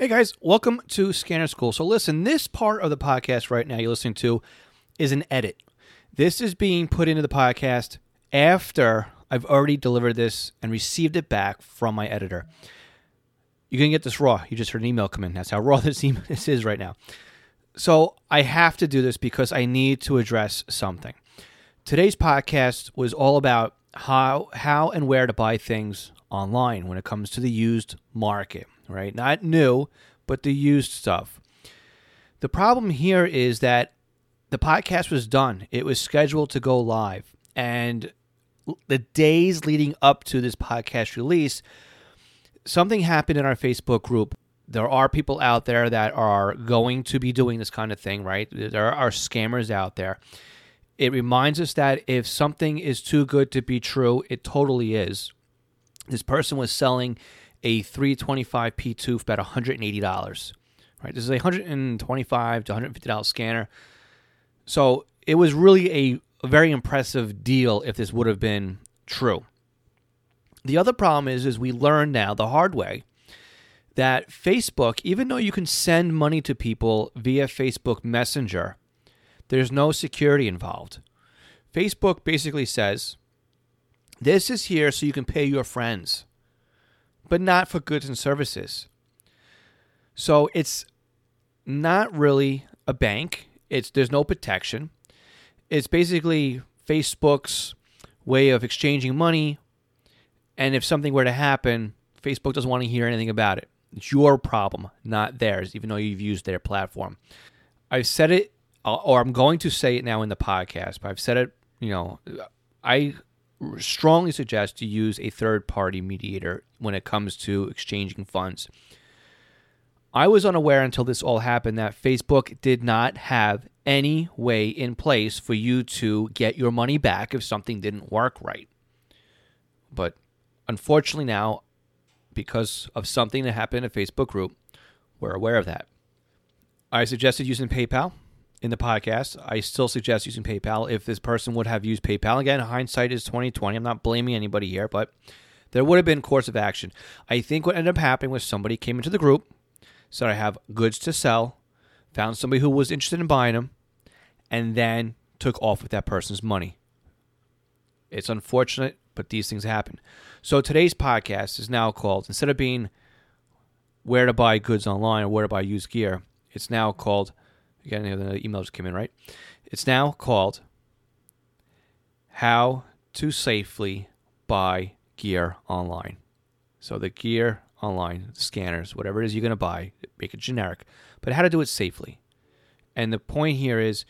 Hey guys, welcome to Scanner School. So, listen, this part of the podcast right now you're listening to is an edit. This is being put into the podcast after I've already delivered this and received it back from my editor. You can get this raw. You just heard an email come in. That's how raw this email this is right now. So I have to do this because I need to address something. Today's podcast was all about how how and where to buy things online when it comes to the used market right? Not new, but the used stuff. The problem here is that the podcast was done. It was scheduled to go live. And the days leading up to this podcast release, something happened in our Facebook group. There are people out there that are going to be doing this kind of thing, right? There are scammers out there. It reminds us that if something is too good to be true, it totally is. This person was selling a 325 P2 for about $180. Right, this is a 125 to 150 dollar scanner. So it was really a, a very impressive deal if this would have been true. The other problem is, is we learn now the hard way that Facebook, even though you can send money to people via Facebook Messenger, there's no security involved. Facebook basically says, this is here so you can pay your friends but not for goods and services. So it's not really a bank. It's there's no protection. It's basically Facebook's way of exchanging money. And if something were to happen, Facebook doesn't want to hear anything about it. It's your problem, not theirs, even though you've used their platform. I've said it, uh, or I'm going to say it now in the podcast, but I've said it, you know, I strongly suggest to use a third party mediator when it comes to exchanging funds. I was unaware until this all happened that Facebook did not have any way in place for you to get your money back if something didn't work right. But unfortunately, now, because of something that happened in a Facebook group, we're aware of that. I suggested using PayPal in the podcast. I still suggest using PayPal. If this person would have used PayPal again, hindsight is twenty twenty. I'm not blaming anybody here, but there would have been course of action. I think what ended up happening was somebody came into the group, said I have goods to sell, found somebody who was interested in buying them, and then took off with that person's money. It's unfortunate, but these things happen. So today's podcast is now called instead of being where to buy goods online or where to buy used gear, it's now called Again, the other emails came in, right? It's now called How to Safely Buy Gear Online. So the gear online, the scanners, whatever it is you're going to buy, make it generic, but how to do it safely. And the point here is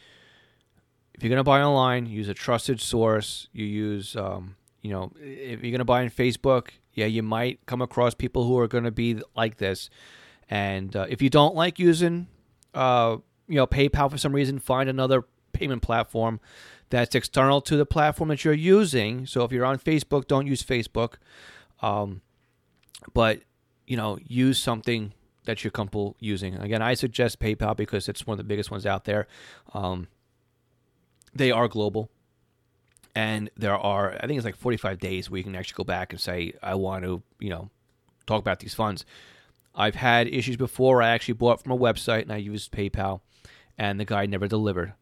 if you're going to buy online, use a trusted source. You use, um, you know, if you're going to buy on Facebook, yeah, you might come across people who are going to be like this. And uh, if you don't like using uh, you know PayPal for some reason, find another payment platform that's external to the platform that you're using. So if you're on Facebook, don't use Facebook, um, but you know use something that you're comfortable using. Again, I suggest PayPal because it's one of the biggest ones out there. Um, they are global, and there are I think it's like 45 days where you can actually go back and say I want to you know talk about these funds. I've had issues before. I actually bought from a website and I used PayPal and the guy never delivered.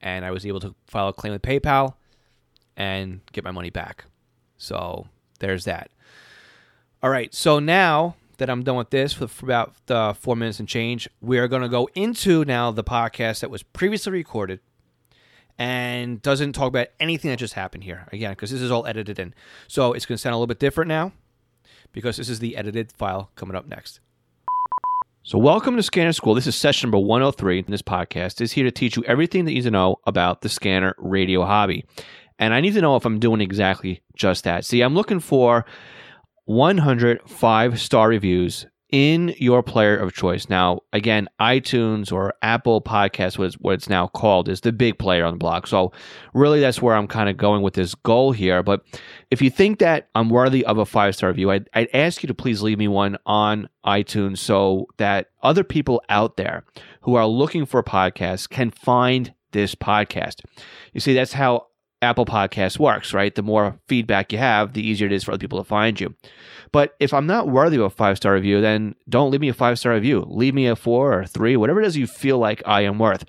And I was able to file a claim with PayPal and get my money back. So there's that. All right, so now that I'm done with this for, for about uh, four minutes and change, we're going to go into now the podcast that was previously recorded and doesn't talk about anything that just happened here again because this is all edited in. So it's going to sound a little bit different now because this is the edited file coming up next. So, welcome to Scanner School. This is session number 103. And this podcast is here to teach you everything that you need to know about the scanner radio hobby. And I need to know if I'm doing exactly just that. See, I'm looking for 105 star reviews in your player of choice. Now, again, iTunes or Apple Podcast, what it's, what it's now called, is the big player on the block. So, really, that's where I'm kind of going with this goal here. But if you think that I'm worthy of a five star review, I'd, I'd ask you to please leave me one on iTunes so that other people out there who are looking for podcasts can find this podcast. You see, that's how Apple Podcast works, right? The more feedback you have, the easier it is for other people to find you. But if I'm not worthy of a five star review, then don't leave me a five star review. Leave me a four or three, whatever it is you feel like I am worth.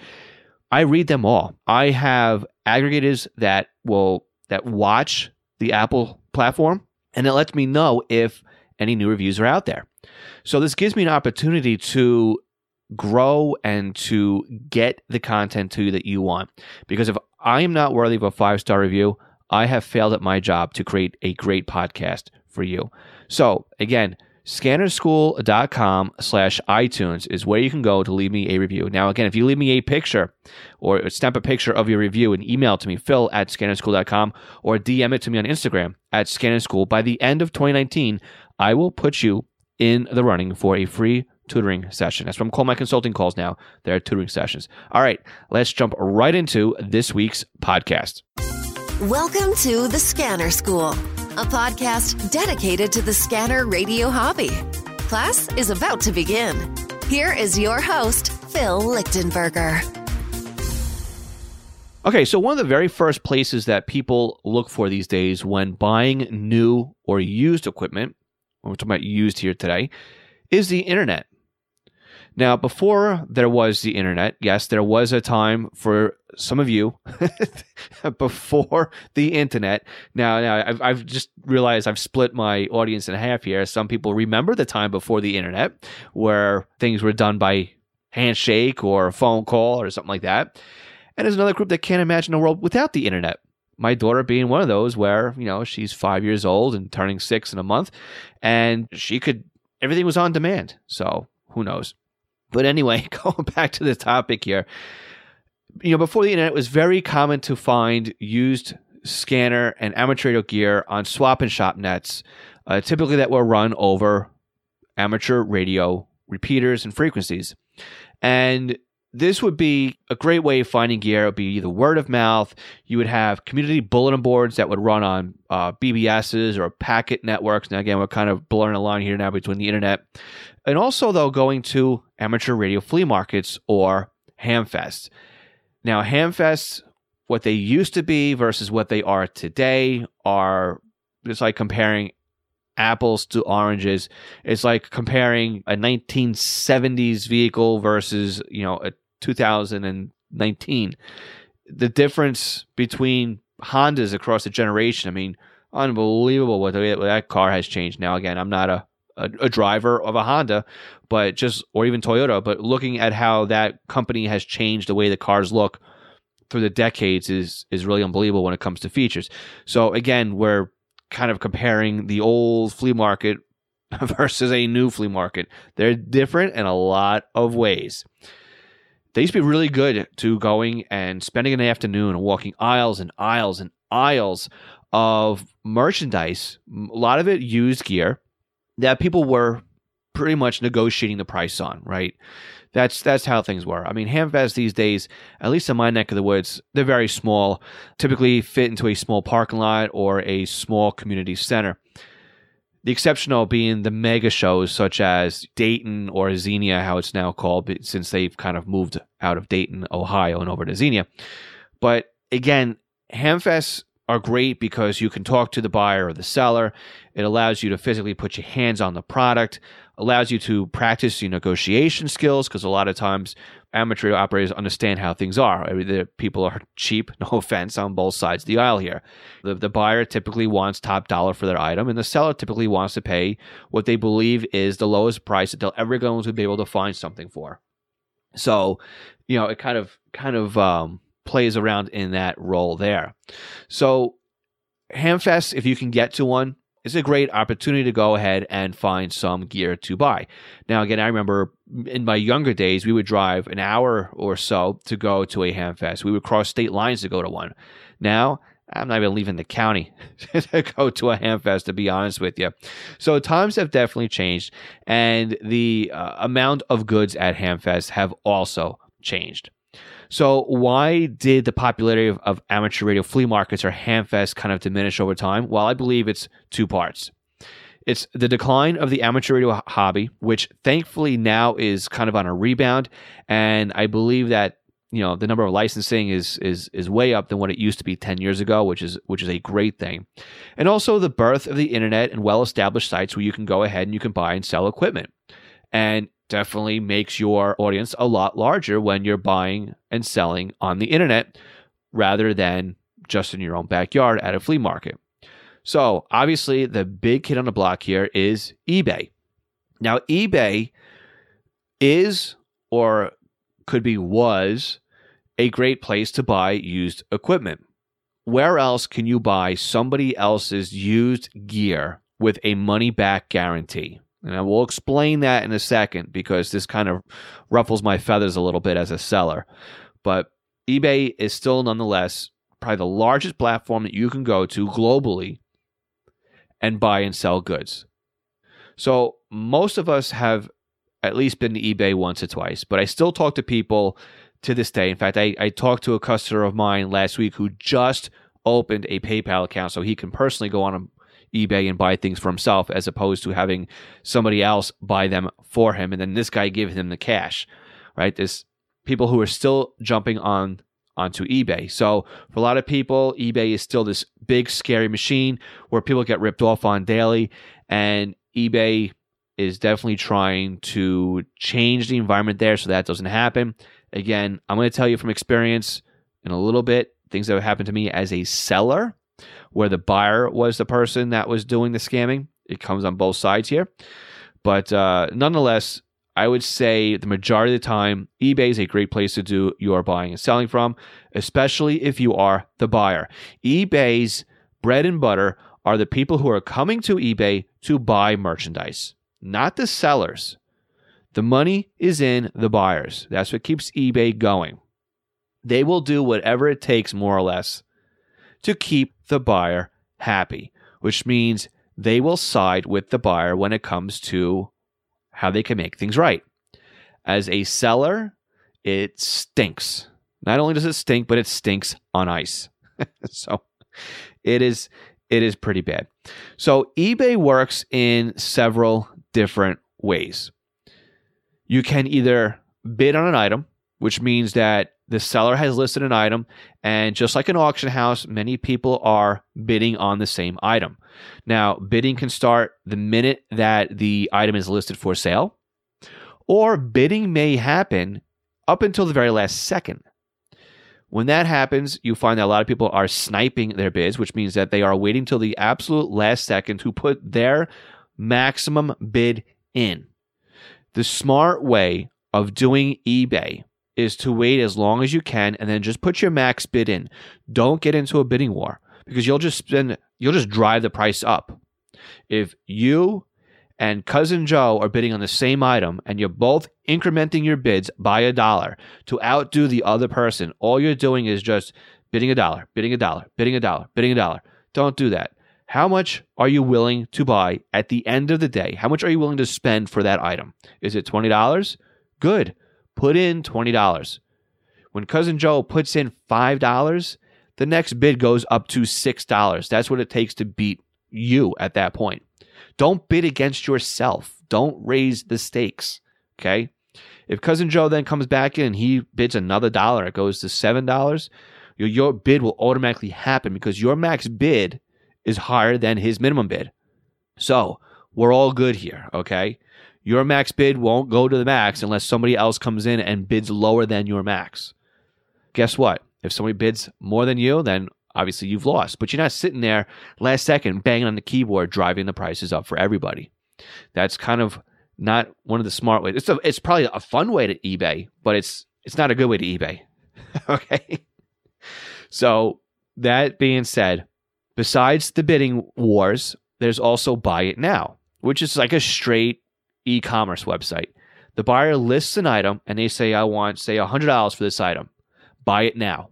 I read them all. I have aggregators that will that watch the Apple platform and it lets me know if any new reviews are out there. So this gives me an opportunity to grow and to get the content to you that you want. Because if I am not worthy of a five star review, I have failed at my job to create a great podcast for you. So again, scannerschool.com slash iTunes is where you can go to leave me a review. Now, again, if you leave me a picture or snap a picture of your review and email to me, phil at scannerschool.com or DM it to me on Instagram at scannerschool, by the end of 2019, I will put you in the running for a free tutoring session. That's what I'm calling my consulting calls now. They're tutoring sessions. All right, let's jump right into this week's podcast. Welcome to the Scanner School, a podcast dedicated to the scanner radio hobby. Class is about to begin. Here is your host, Phil Lichtenberger. Okay, so one of the very first places that people look for these days when buying new or used equipment, when we're talking about used here today, is the internet. Now, before there was the internet, yes, there was a time for some of you before the internet. Now, now I've, I've just realized I've split my audience in half here. Some people remember the time before the internet where things were done by handshake or phone call or something like that. And there's another group that can't imagine a world without the internet. My daughter being one of those where, you know, she's five years old and turning six in a month, and she could, everything was on demand. So who knows? But anyway, going back to the topic here, you know, before the internet, it was very common to find used scanner and amateur radio gear on swap and shop nets, uh, typically that were run over amateur radio repeaters and frequencies. And this would be a great way of finding gear. It would be either word of mouth. You would have community bulletin boards that would run on uh, BBSs or packet networks. Now, again, we're kind of blurring a line here now between the internet. And also, though, going to amateur radio flea markets or hamfests. Now, hamfests, what they used to be versus what they are today, are just like comparing apples to oranges. It's like comparing a 1970s vehicle versus, you know, a 2019. The difference between Hondas across the generation, I mean, unbelievable what that car has changed. Now, again, I'm not a, a, a driver of a Honda, but just, or even Toyota, but looking at how that company has changed the way the cars look through the decades is is really unbelievable when it comes to features. So again, we're kind of comparing the old flea market versus a new flea market. They're different in a lot of ways. They used to be really good to going and spending an afternoon and walking aisles and aisles and aisles of merchandise, a lot of it used gear that people were pretty much negotiating the price on, right? That's that's how things were. I mean, hamfests these days, at least in my neck of the woods, they're very small. Typically fit into a small parking lot or a small community center. The exceptional being the mega shows such as Dayton or Xenia, how it's now called, since they've kind of moved out of Dayton, Ohio, and over to Xenia. But again, hamfests are great because you can talk to the buyer or the seller. It allows you to physically put your hands on the product, allows you to practice your negotiation skills because a lot of times amateur operators understand how things are. I mean, the people are cheap, no offense, on both sides of the aisle here. The, the buyer typically wants top dollar for their item, and the seller typically wants to pay what they believe is the lowest price that they'll ever going to be able to find something for. So, you know, it kind of kind of um, plays around in that role there. So, Hamfest, if you can get to one, is a great opportunity to go ahead and find some gear to buy. Now, again, I remember in my younger days, we would drive an hour or so to go to a Hamfest. We would cross state lines to go to one. Now, I'm not even leaving the county to go to a Hamfest, to be honest with you. So times have definitely changed, and the uh, amount of goods at Hamfest have also changed. So, why did the popularity of, of amateur radio flea markets or hamfest kind of diminish over time? Well, I believe it's two parts. It's the decline of the amateur radio hobby, which thankfully now is kind of on a rebound. And I believe that you know the number of licensing is is is way up than what it used to be 10 years ago which is which is a great thing and also the birth of the internet and well established sites where you can go ahead and you can buy and sell equipment and definitely makes your audience a lot larger when you're buying and selling on the internet rather than just in your own backyard at a flea market so obviously the big kid on the block here is ebay now ebay is or could be was a great place to buy used equipment. Where else can you buy somebody else's used gear with a money back guarantee? And I will explain that in a second because this kind of ruffles my feathers a little bit as a seller. But eBay is still nonetheless probably the largest platform that you can go to globally and buy and sell goods. So most of us have at least been to eBay once or twice, but I still talk to people to this day. In fact, I, I talked to a customer of mine last week who just opened a PayPal account so he can personally go on eBay and buy things for himself as opposed to having somebody else buy them for him and then this guy give him the cash. Right? This people who are still jumping on onto eBay. So for a lot of people, eBay is still this big scary machine where people get ripped off on daily and eBay is definitely trying to change the environment there so that doesn't happen. Again, I'm going to tell you from experience in a little bit things that have happened to me as a seller where the buyer was the person that was doing the scamming. It comes on both sides here. But uh, nonetheless, I would say the majority of the time, eBay is a great place to do your buying and selling from, especially if you are the buyer. eBay's bread and butter are the people who are coming to eBay to buy merchandise, not the sellers. The money is in the buyers. That's what keeps eBay going. They will do whatever it takes, more or less, to keep the buyer happy, which means they will side with the buyer when it comes to how they can make things right. As a seller, it stinks. Not only does it stink, but it stinks on ice. so it is it is pretty bad. So eBay works in several different ways you can either bid on an item, which means that the seller has listed an item, and just like an auction house, many people are bidding on the same item. Now, bidding can start the minute that the item is listed for sale, or bidding may happen up until the very last second. When that happens, you find that a lot of people are sniping their bids, which means that they are waiting till the absolute last second to put their maximum bid in. The smart way of doing eBay is to wait as long as you can and then just put your max bid in. Don't get into a bidding war because you'll just spend you'll just drive the price up. If you and cousin Joe are bidding on the same item and you're both incrementing your bids by a dollar to outdo the other person, all you're doing is just bidding a dollar, bidding a dollar, bidding a dollar, bidding a dollar. Don't do that. How much are you willing to buy at the end of the day? How much are you willing to spend for that item? Is it $20? Good. Put in $20. When Cousin Joe puts in $5, the next bid goes up to $6. That's what it takes to beat you at that point. Don't bid against yourself. Don't raise the stakes. Okay. If Cousin Joe then comes back in and he bids another dollar, it goes to $7, your, your bid will automatically happen because your max bid is higher than his minimum bid. So we're all good here, okay? Your max bid won't go to the max unless somebody else comes in and bids lower than your max. Guess what? If somebody bids more than you, then obviously you've lost. But you're not sitting there last second banging on the keyboard driving the prices up for everybody. That's kind of not one of the smart ways. It's a, it's probably a fun way to eBay, but it's it's not a good way to eBay. okay? So, that being said, Besides the bidding wars, there's also Buy It Now, which is like a straight e commerce website. The buyer lists an item and they say, I want, say, $100 for this item. Buy it now.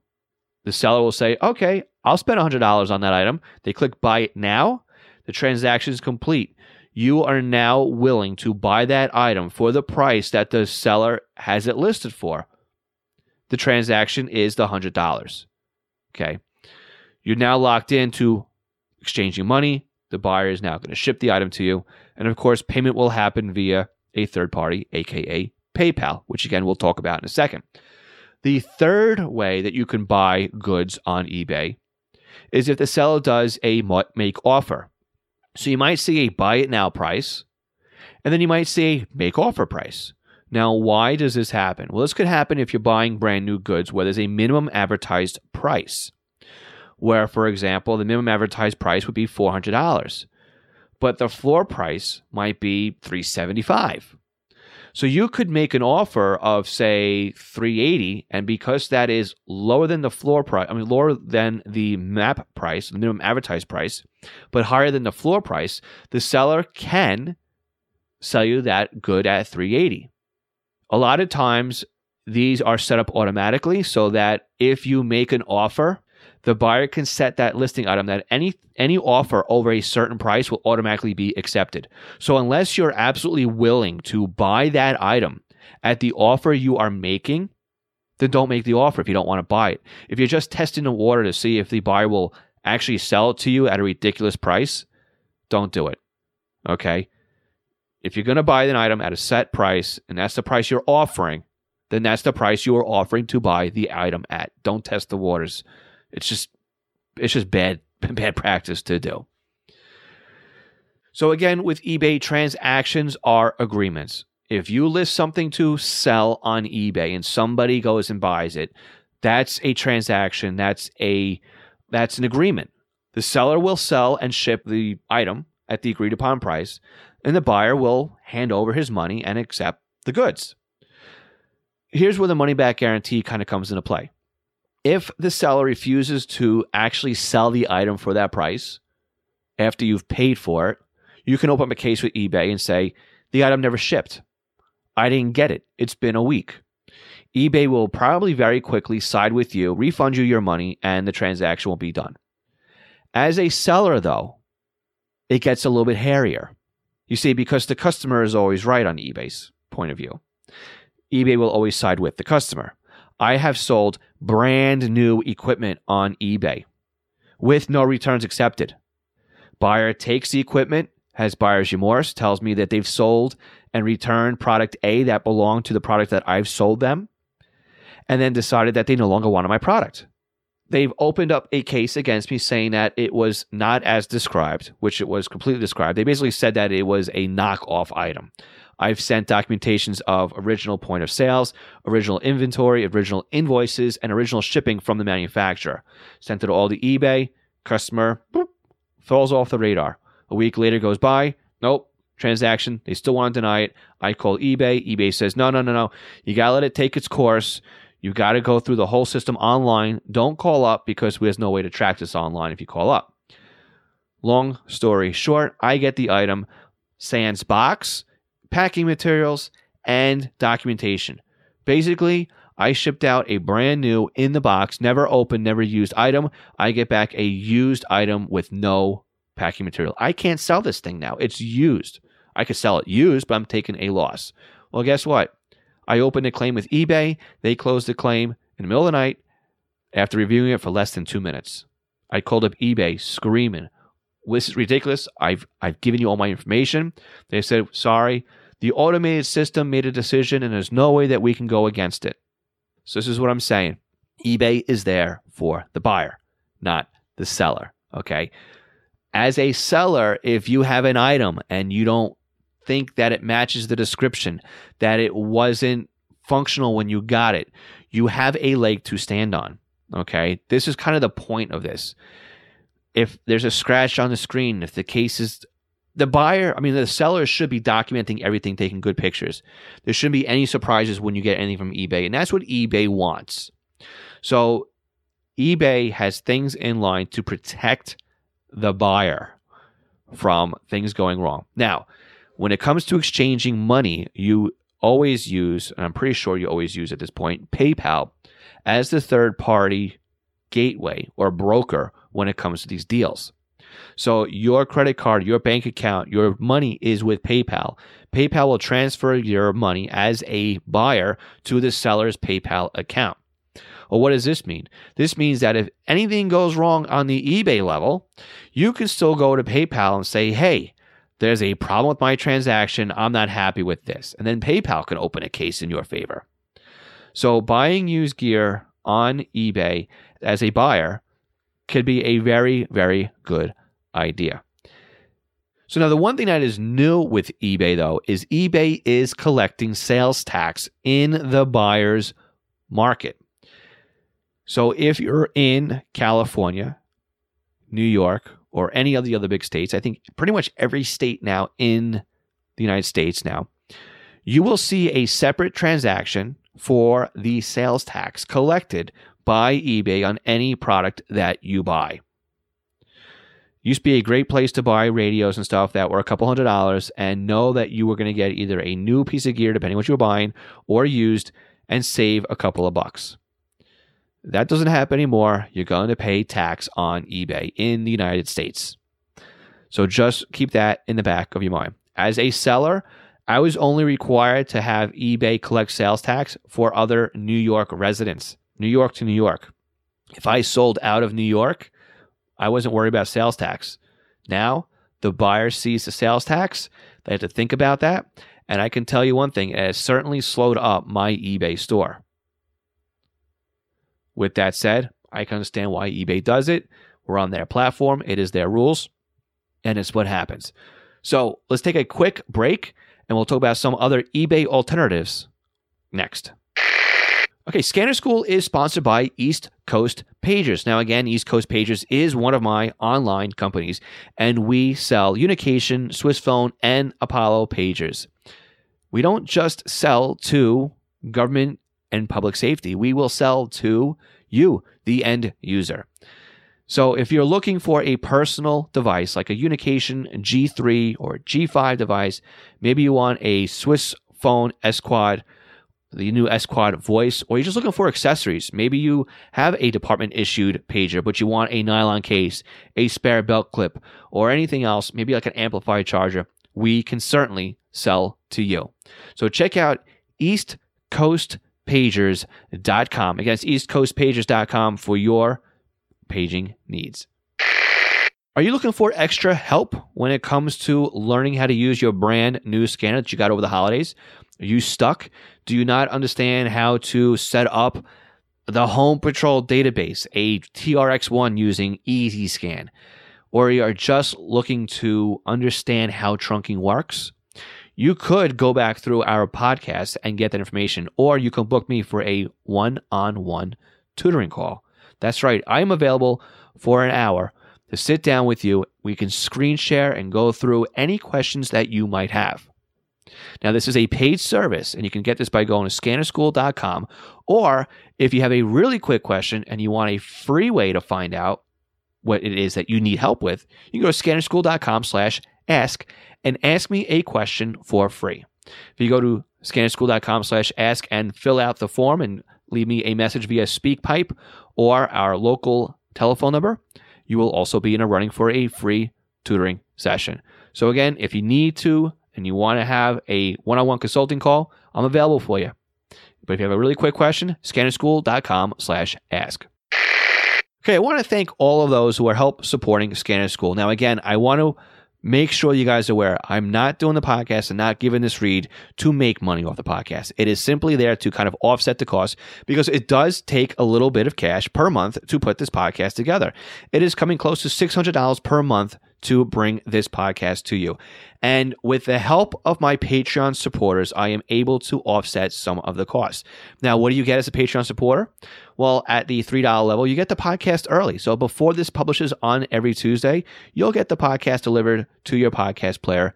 The seller will say, Okay, I'll spend $100 on that item. They click Buy It Now. The transaction is complete. You are now willing to buy that item for the price that the seller has it listed for. The transaction is the $100. Okay. You're now locked into exchanging money. The buyer is now going to ship the item to you. And of course, payment will happen via a third party, aka PayPal, which again we'll talk about in a second. The third way that you can buy goods on eBay is if the seller does a make offer. So you might see a buy it now price, and then you might see a make offer price. Now, why does this happen? Well, this could happen if you're buying brand new goods where there's a minimum advertised price. Where, for example, the minimum advertised price would be $400, but the floor price might be 375 so you could make an offer of say 380 and because that is lower than the floor price, I mean lower than the map price, the minimum advertised price, but higher than the floor price, the seller can sell you that good at 380. A lot of times these are set up automatically so that if you make an offer the buyer can set that listing item that any any offer over a certain price will automatically be accepted. So unless you're absolutely willing to buy that item at the offer you are making, then don't make the offer if you don't want to buy it. If you're just testing the water to see if the buyer will actually sell it to you at a ridiculous price, don't do it. Okay? If you're going to buy an item at a set price and that's the price you're offering, then that's the price you are offering to buy the item at. Don't test the waters. It's just it's just bad bad practice to do. So again, with eBay, transactions are agreements. If you list something to sell on eBay and somebody goes and buys it, that's a transaction. That's a that's an agreement. The seller will sell and ship the item at the agreed upon price, and the buyer will hand over his money and accept the goods. Here's where the money back guarantee kind of comes into play if the seller refuses to actually sell the item for that price after you've paid for it, you can open up a case with eBay and say, the item never shipped. I didn't get it. It's been a week. eBay will probably very quickly side with you, refund you your money, and the transaction will be done. As a seller, though, it gets a little bit hairier. You see, because the customer is always right on eBay's point of view, eBay will always side with the customer. I have sold brand new equipment on eBay with no returns accepted. Buyer takes the equipment, has buyer's remorse, tells me that they've sold and returned product A that belonged to the product that I've sold them, and then decided that they no longer wanted my product. They've opened up a case against me saying that it was not as described, which it was completely described. They basically said that it was a knockoff item. I've sent documentations of original point of sales, original inventory, original invoices, and original shipping from the manufacturer. Sent it all to eBay. Customer boop, falls off the radar. A week later goes by. Nope. Transaction. They still want to deny it. I call eBay. eBay says, no, no, no, no. You got to let it take its course. You got to go through the whole system online. Don't call up because there's no way to track this online if you call up. Long story short, I get the item, sans box, packing materials, and documentation. Basically, I shipped out a brand new in the box, never opened, never used item. I get back a used item with no packing material. I can't sell this thing now. It's used. I could sell it used, but I'm taking a loss. Well, guess what? I opened a claim with eBay. They closed the claim in the middle of the night after reviewing it for less than two minutes. I called up eBay screaming, This is ridiculous. I've, I've given you all my information. They said, Sorry, the automated system made a decision, and there's no way that we can go against it. So, this is what I'm saying eBay is there for the buyer, not the seller. Okay. As a seller, if you have an item and you don't think that it matches the description, that it wasn't functional when you got it, you have a leg to stand on. Okay. This is kind of the point of this. If there's a scratch on the screen, if the case is the buyer, I mean, the seller should be documenting everything, taking good pictures. There shouldn't be any surprises when you get anything from eBay. And that's what eBay wants. So eBay has things in line to protect the buyer from things going wrong. Now, when it comes to exchanging money, you always use, and I'm pretty sure you always use at this point, PayPal as the third party gateway or broker when it comes to these deals. So your credit card, your bank account, your money is with PayPal. PayPal will transfer your money as a buyer to the seller's PayPal account. Well, what does this mean? This means that if anything goes wrong on the eBay level, you can still go to PayPal and say, hey, there's a problem with my transaction. I'm not happy with this. And then PayPal can open a case in your favor. So buying used gear on eBay as a buyer could be a very, very good idea. So now the one thing that is new with eBay though is eBay is collecting sales tax in the buyer's market. So if you're in California, New York, or any of the other big states, I think pretty much every state now in the United States now, you will see a separate transaction for the sales tax collected by eBay on any product that you buy. Used to be a great place to buy radios and stuff that were a couple hundred dollars and know that you were going to get either a new piece of gear, depending what you were buying, or used and save a couple of bucks. That doesn't happen anymore. You're going to pay tax on eBay in the United States. So just keep that in the back of your mind. As a seller, I was only required to have eBay collect sales tax for other New York residents, New York to New York. If I sold out of New York, I wasn't worried about sales tax. Now, the buyer sees the sales tax. They have to think about that. And I can tell you one thing, it has certainly slowed up my eBay store. With that said, I can understand why eBay does it. We're on their platform, it is their rules, and it's what happens. So let's take a quick break and we'll talk about some other eBay alternatives next. Okay, Scanner School is sponsored by East Coast Pagers. Now, again, East Coast Pagers is one of my online companies, and we sell Unication, Swissphone, and Apollo pagers. We don't just sell to government and public safety. We will sell to you, the end user. So if you're looking for a personal device like a Unication G3 or G5 device, maybe you want a Swiss phone S Quad, the new S Quad voice, or you're just looking for accessories. Maybe you have a department issued pager, but you want a nylon case, a spare belt clip, or anything else, maybe like an amplifier charger. We can certainly sell to you. So check out East Coast eastcoastpagers.com. Again, it's eastcoastpagers.com for your paging needs. Are you looking for extra help when it comes to learning how to use your brand new scanner that you got over the holidays? Are you stuck? Do you not understand how to set up the Home Patrol database, a TRX1 using EZ Scan? Or you are just looking to understand how trunking works? you could go back through our podcast and get that information, or you can book me for a one on one tutoring call. That's right, I am available for an hour to sit down with you. We can screen share and go through any questions that you might have. Now, this is a paid service, and you can get this by going to scannerschool.com. Or if you have a really quick question and you want a free way to find out what it is that you need help with, you can go to scannerschool.com slash ask and ask me a question for free. If you go to scannerschool.com slash ask and fill out the form and leave me a message via SpeakPipe or our local telephone number, you will also be in a running for a free tutoring session. So again, if you need to and you want to have a one-on-one consulting call, I'm available for you. But if you have a really quick question, scannerschool.com slash ask. Okay, I want to thank all of those who are help supporting Scanner School. Now, again, I want to make sure you guys are aware I'm not doing the podcast and not giving this read to make money off the podcast. It is simply there to kind of offset the cost because it does take a little bit of cash per month to put this podcast together. It is coming close to $600 per month to bring this podcast to you. And with the help of my Patreon supporters, I am able to offset some of the costs. Now, what do you get as a Patreon supporter? Well, at the $3 level, you get the podcast early. So before this publishes on every Tuesday, you'll get the podcast delivered to your podcast player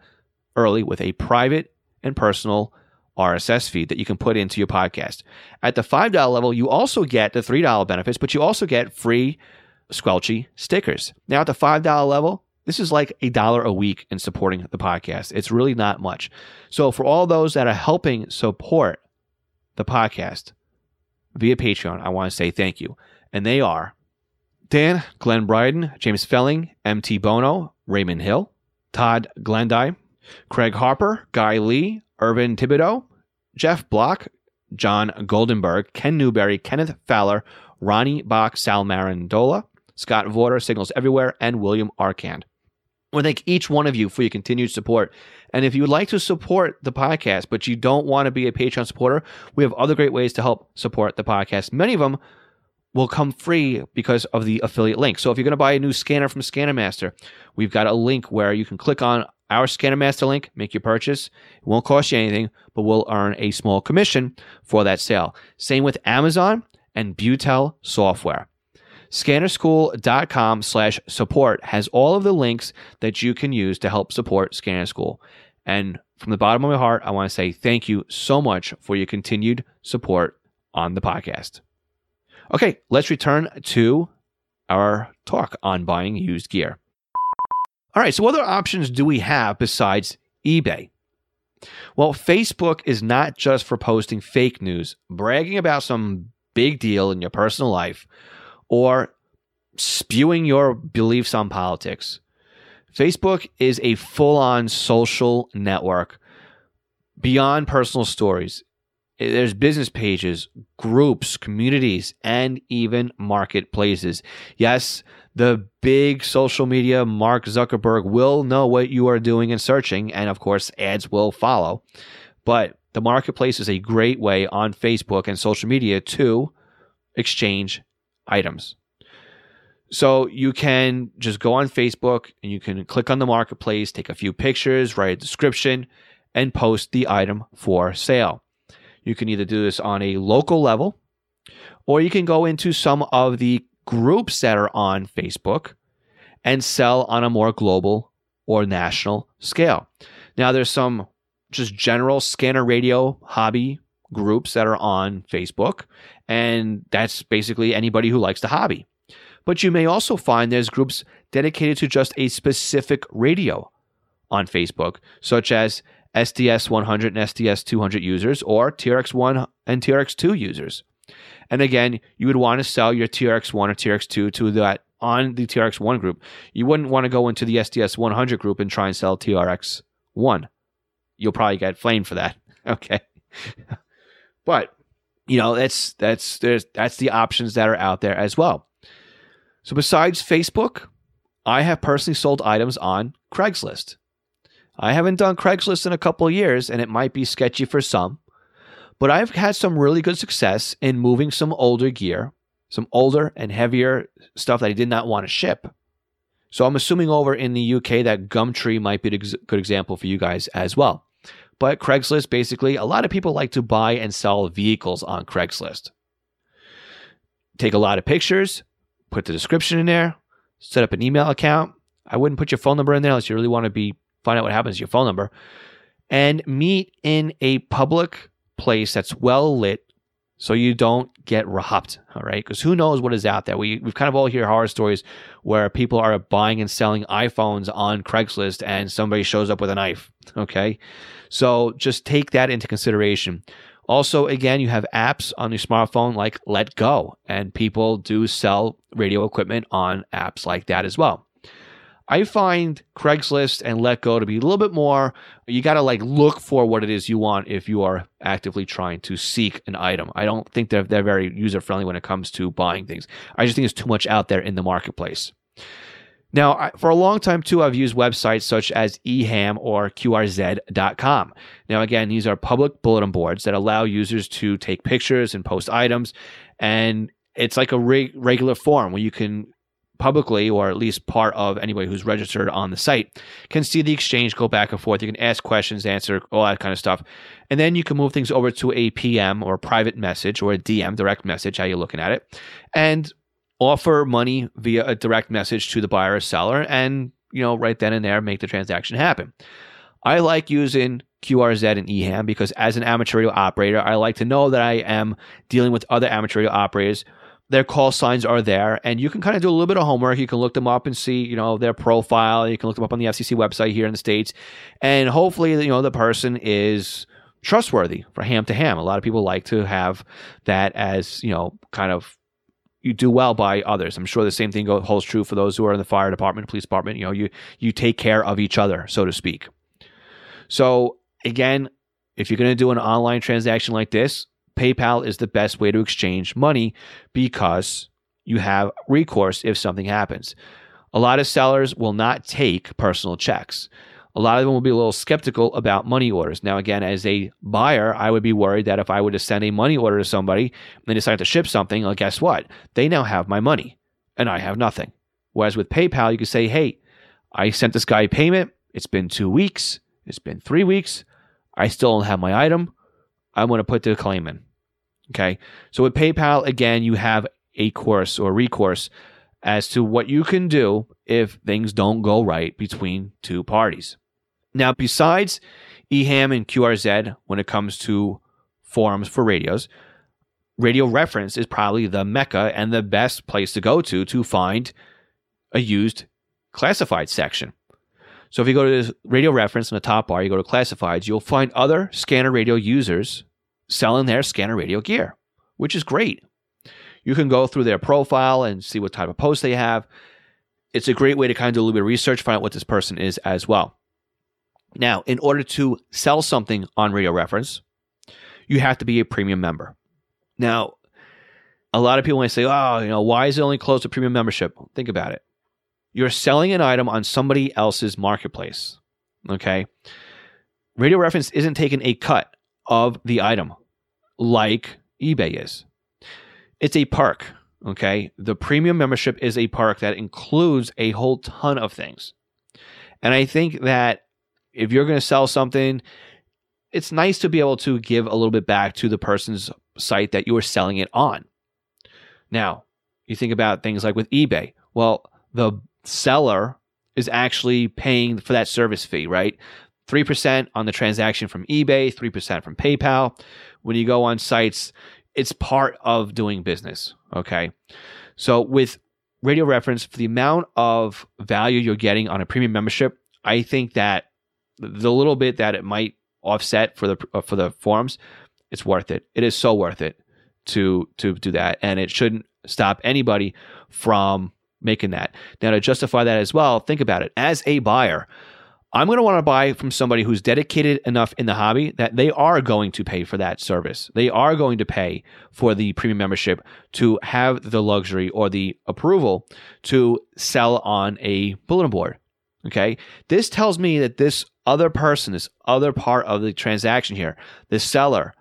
early with a private and personal RSS feed that you can put into your podcast. At the $5 level, you also get the $3 benefits, but you also get free squelchy stickers. Now, at the $5 level, this is like a dollar a week in supporting the podcast. It's really not much. So, for all those that are helping support the podcast via Patreon, I want to say thank you. And they are Dan, Glenn Bryden, James Felling, MT Bono, Raymond Hill, Todd Glendy, Craig Harper, Guy Lee, Irvin Thibodeau, Jeff Block, John Goldenberg, Ken Newberry, Kenneth Fowler, Ronnie Bach, Sal Marandola, Scott Vorder, Signals Everywhere, and William Arkand. I thank each one of you for your continued support. And if you would like to support the podcast, but you don't want to be a Patreon supporter, we have other great ways to help support the podcast. Many of them will come free because of the affiliate link. So if you're going to buy a new scanner from Scanner Master, we've got a link where you can click on our Scanner Master link, make your purchase. It won't cost you anything, but we'll earn a small commission for that sale. Same with Amazon and Butel Software. Scannerschool.com slash support has all of the links that you can use to help support Scanner School. And from the bottom of my heart, I want to say thank you so much for your continued support on the podcast. Okay, let's return to our talk on buying used gear. All right, so what other options do we have besides eBay? Well, Facebook is not just for posting fake news, bragging about some big deal in your personal life, or spewing your beliefs on politics. Facebook is a full on social network beyond personal stories. There's business pages, groups, communities, and even marketplaces. Yes, the big social media, Mark Zuckerberg, will know what you are doing and searching, and of course, ads will follow. But the marketplace is a great way on Facebook and social media to exchange items. So you can just go on Facebook and you can click on the marketplace, take a few pictures, write a description, and post the item for sale. You can either do this on a local level or you can go into some of the groups that are on Facebook and sell on a more global or national scale. Now, there's some just general scanner radio hobby groups that are on Facebook, and that's basically anybody who likes the hobby. But you may also find there's groups dedicated to just a specific radio on Facebook, such as SDS 100 and SDS 200 users or TRX 1 and TRX 2 users. And again, you would want to sell your TRX 1 or TRX 2 to that on the TRX 1 group. You wouldn't want to go into the SDS 100 group and try and sell TRX 1. You'll probably get flamed for that. Okay. but you know, that's that's there's that's the options that are out there as well. So besides Facebook, I have personally sold items on Craigslist. I haven't done Craigslist in a couple years, and it might be sketchy for some, but I've had some really good success in moving some older gear, some older and heavier stuff that I did not want to ship. So I'm assuming over in the UK that Gumtree might be a good example for you guys as well. But Craigslist, basically, a lot of people like to buy and sell vehicles on Craigslist. Take a lot of pictures, put the description in there, set up an email account. I wouldn't put your phone number in there unless you really want to be find out what happens to your phone number, and meet in a public place that's well lit so you don't get robbed. All right. Because who knows what is out there? We, we've kind of all hear horror stories where people are buying and selling iPhones on Craigslist and somebody shows up with a knife. Okay. So just take that into consideration. Also, again, you have apps on your smartphone like letgo, and people do sell radio equipment on apps like that as well. I find Craigslist and letgo to be a little bit more, you got to like look for what it is you want if you are actively trying to seek an item. I don't think they're, they're very user friendly when it comes to buying things. I just think there's too much out there in the marketplace. Now, for a long time too, I've used websites such as eham or qrz.com. Now, again, these are public bulletin boards that allow users to take pictures and post items. And it's like a re- regular forum where you can publicly, or at least part of anybody who's registered on the site, can see the exchange go back and forth. You can ask questions, answer all that kind of stuff. And then you can move things over to a PM or a private message or a DM, direct message, how you're looking at it, and offer money via a direct message to the buyer or seller and, you know, right then and there make the transaction happen. I like using QRZ and EHAM because as an amateur radio operator, I like to know that I am dealing with other amateur radio operators. Their call signs are there and you can kind of do a little bit of homework. You can look them up and see you know their profile. You can look them up on the fcc website here in the states. And hopefully you know the person is trustworthy for ham to ham a lot of people like to have that as you know kind of you do well by others i'm sure the same thing holds true for those who are in the fire department police department you know you you take care of each other so to speak so again if you're going to do an online transaction like this PayPal is the best way to exchange money because you have recourse if something happens. A lot of sellers will not take personal checks. A lot of them will be a little skeptical about money orders. Now, again, as a buyer, I would be worried that if I were to send a money order to somebody and they decide to ship something, well, guess what? They now have my money and I have nothing. Whereas with PayPal, you can say, hey, I sent this guy a payment. It's been two weeks. It's been three weeks. I still don't have my item. I'm going to put the claim in. Okay. So with PayPal, again, you have a course or recourse as to what you can do if things don't go right between two parties. Now, besides EHAM and QRZ, when it comes to forums for radios, Radio Reference is probably the mecca and the best place to go to to find a used classified section. So if you go to this radio reference in the top bar, you go to classifieds, you'll find other scanner radio users selling their scanner radio gear, which is great. You can go through their profile and see what type of posts they have. It's a great way to kind of do a little bit of research, find out what this person is as well. Now, in order to sell something on Radio Reference, you have to be a premium member. Now, a lot of people may say, oh, you know, why is it only closed to premium membership? Think about it. You're selling an item on somebody else's marketplace. Okay. Radio Reference isn't taking a cut of the item like eBay is. It's a perk. Okay. The premium membership is a perk that includes a whole ton of things. And I think that if you're going to sell something, it's nice to be able to give a little bit back to the person's site that you are selling it on. Now, you think about things like with eBay. Well, the seller is actually paying for that service fee, right? 3% on the transaction from eBay, 3% from PayPal. When you go on sites, it's part of doing business, okay? So with Radio Reference, for the amount of value you're getting on a premium membership, I think that the little bit that it might offset for the uh, for the forums, it's worth it. It is so worth it to to do that, and it shouldn't stop anybody from making that. Now, to justify that as well, think about it. As a buyer, I'm going to want to buy from somebody who's dedicated enough in the hobby that they are going to pay for that service. They are going to pay for the premium membership to have the luxury or the approval to sell on a bulletin board. Okay. This tells me that this other person, this other part of the transaction here, the seller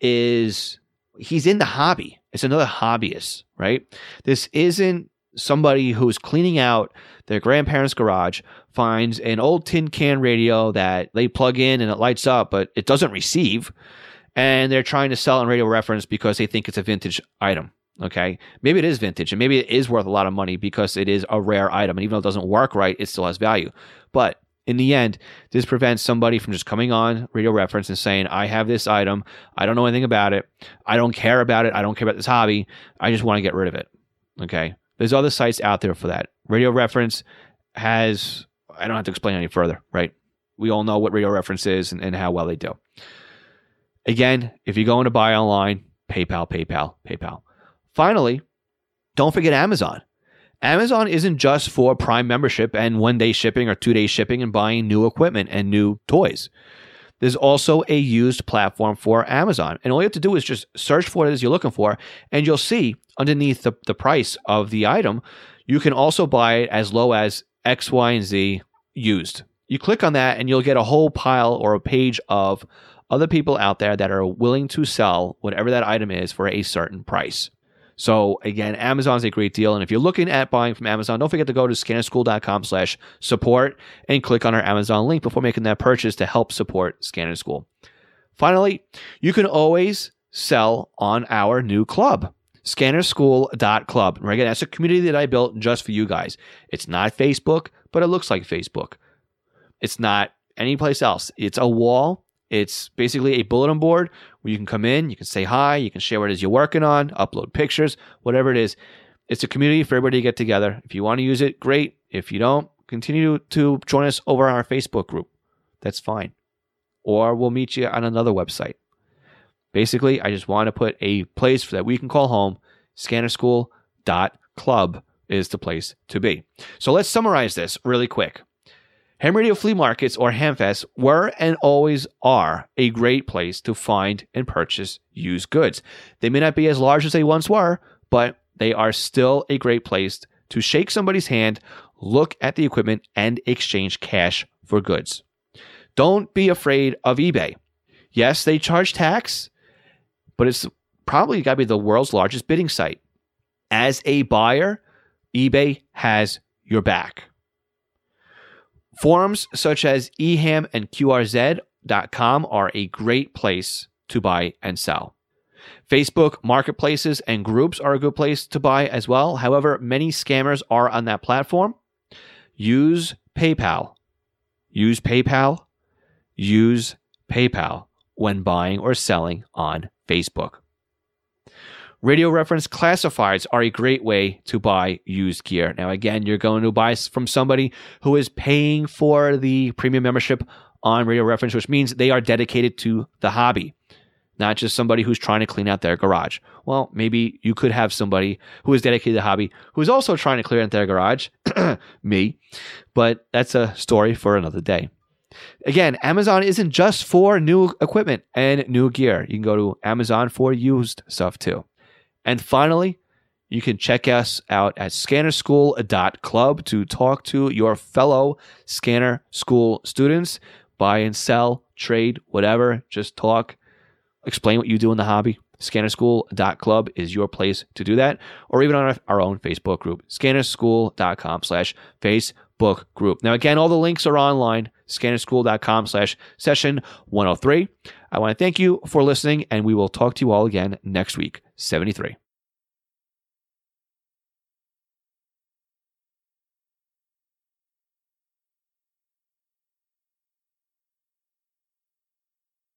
is he's in the hobby. It's another hobbyist, right? This isn't somebody who's cleaning out their grandparents' garage finds an old tin can radio that they plug in and it lights up, but it doesn't receive. And they're trying to sell on radio reference because they think it's a vintage item. Okay. Maybe it is vintage and maybe it is worth a lot of money because it is a rare item. And even though it doesn't work right, it still has value. But in the end, this prevents somebody from just coming on radio reference and saying, I have this item. I don't know anything about it. I don't care about it. I don't care about this hobby. I just want to get rid of it. Okay. There's other sites out there for that. Radio Reference has, I don't have to explain any further, right? We all know what Radio Reference is and, and how well they do. Again, if you're going to buy online, PayPal, PayPal, PayPal. Finally, don't forget Amazon. Amazon isn't just for Prime membership and one day shipping or two day shipping and buying new equipment and new toys. There's also a used platform for Amazon. And all you have to do is just search for what it is you're looking for, and you'll see underneath the, the price of the item, you can also buy it as low as X, Y, and Z used. You click on that, and you'll get a whole pile or a page of other people out there that are willing to sell whatever that item is for a certain price. So again, Amazon's a great deal. And if you're looking at buying from Amazon, don't forget to go to scannerschool.com slash support and click on our Amazon link before making that purchase to help support Scanner School. Finally, you can always sell on our new club, scannerschool.club. Again, that's a community that I built just for you guys. It's not Facebook, but it looks like Facebook. It's not any place else. It's a wall it's basically a bulletin board where you can come in, you can say hi, you can share what it is you're working on, upload pictures, whatever it is. It's a community for everybody to get together. If you want to use it, great. If you don't, continue to join us over on our Facebook group. That's fine. Or we'll meet you on another website. Basically, I just want to put a place that we can call home. Scannerschool.club is the place to be. So let's summarize this really quick. Ham radio flea markets or hamfests were and always are a great place to find and purchase used goods. They may not be as large as they once were, but they are still a great place to shake somebody's hand, look at the equipment and exchange cash for goods. Don't be afraid of eBay. Yes, they charge tax, but it's probably got to be the world's largest bidding site. As a buyer, eBay has your back. Forums such as eham and QRZ.com are a great place to buy and sell. Facebook marketplaces and groups are a good place to buy as well. However, many scammers are on that platform. Use PayPal. Use PayPal. Use PayPal when buying or selling on Facebook. Radio reference classifieds are a great way to buy used gear. Now, again, you're going to buy from somebody who is paying for the premium membership on Radio Reference, which means they are dedicated to the hobby, not just somebody who's trying to clean out their garage. Well, maybe you could have somebody who is dedicated to the hobby who is also trying to clear out their garage, me, but that's a story for another day. Again, Amazon isn't just for new equipment and new gear. You can go to Amazon for used stuff too. And finally, you can check us out at scannerschool.club to talk to your fellow Scanner School students, buy and sell, trade, whatever. Just talk, explain what you do in the hobby. Scannerschool.club is your place to do that, or even on our own Facebook group, scannerschool.com slash Facebook group. Now, again, all the links are online, scannerschool.com slash session 103. I want to thank you for listening, and we will talk to you all again next week. 73.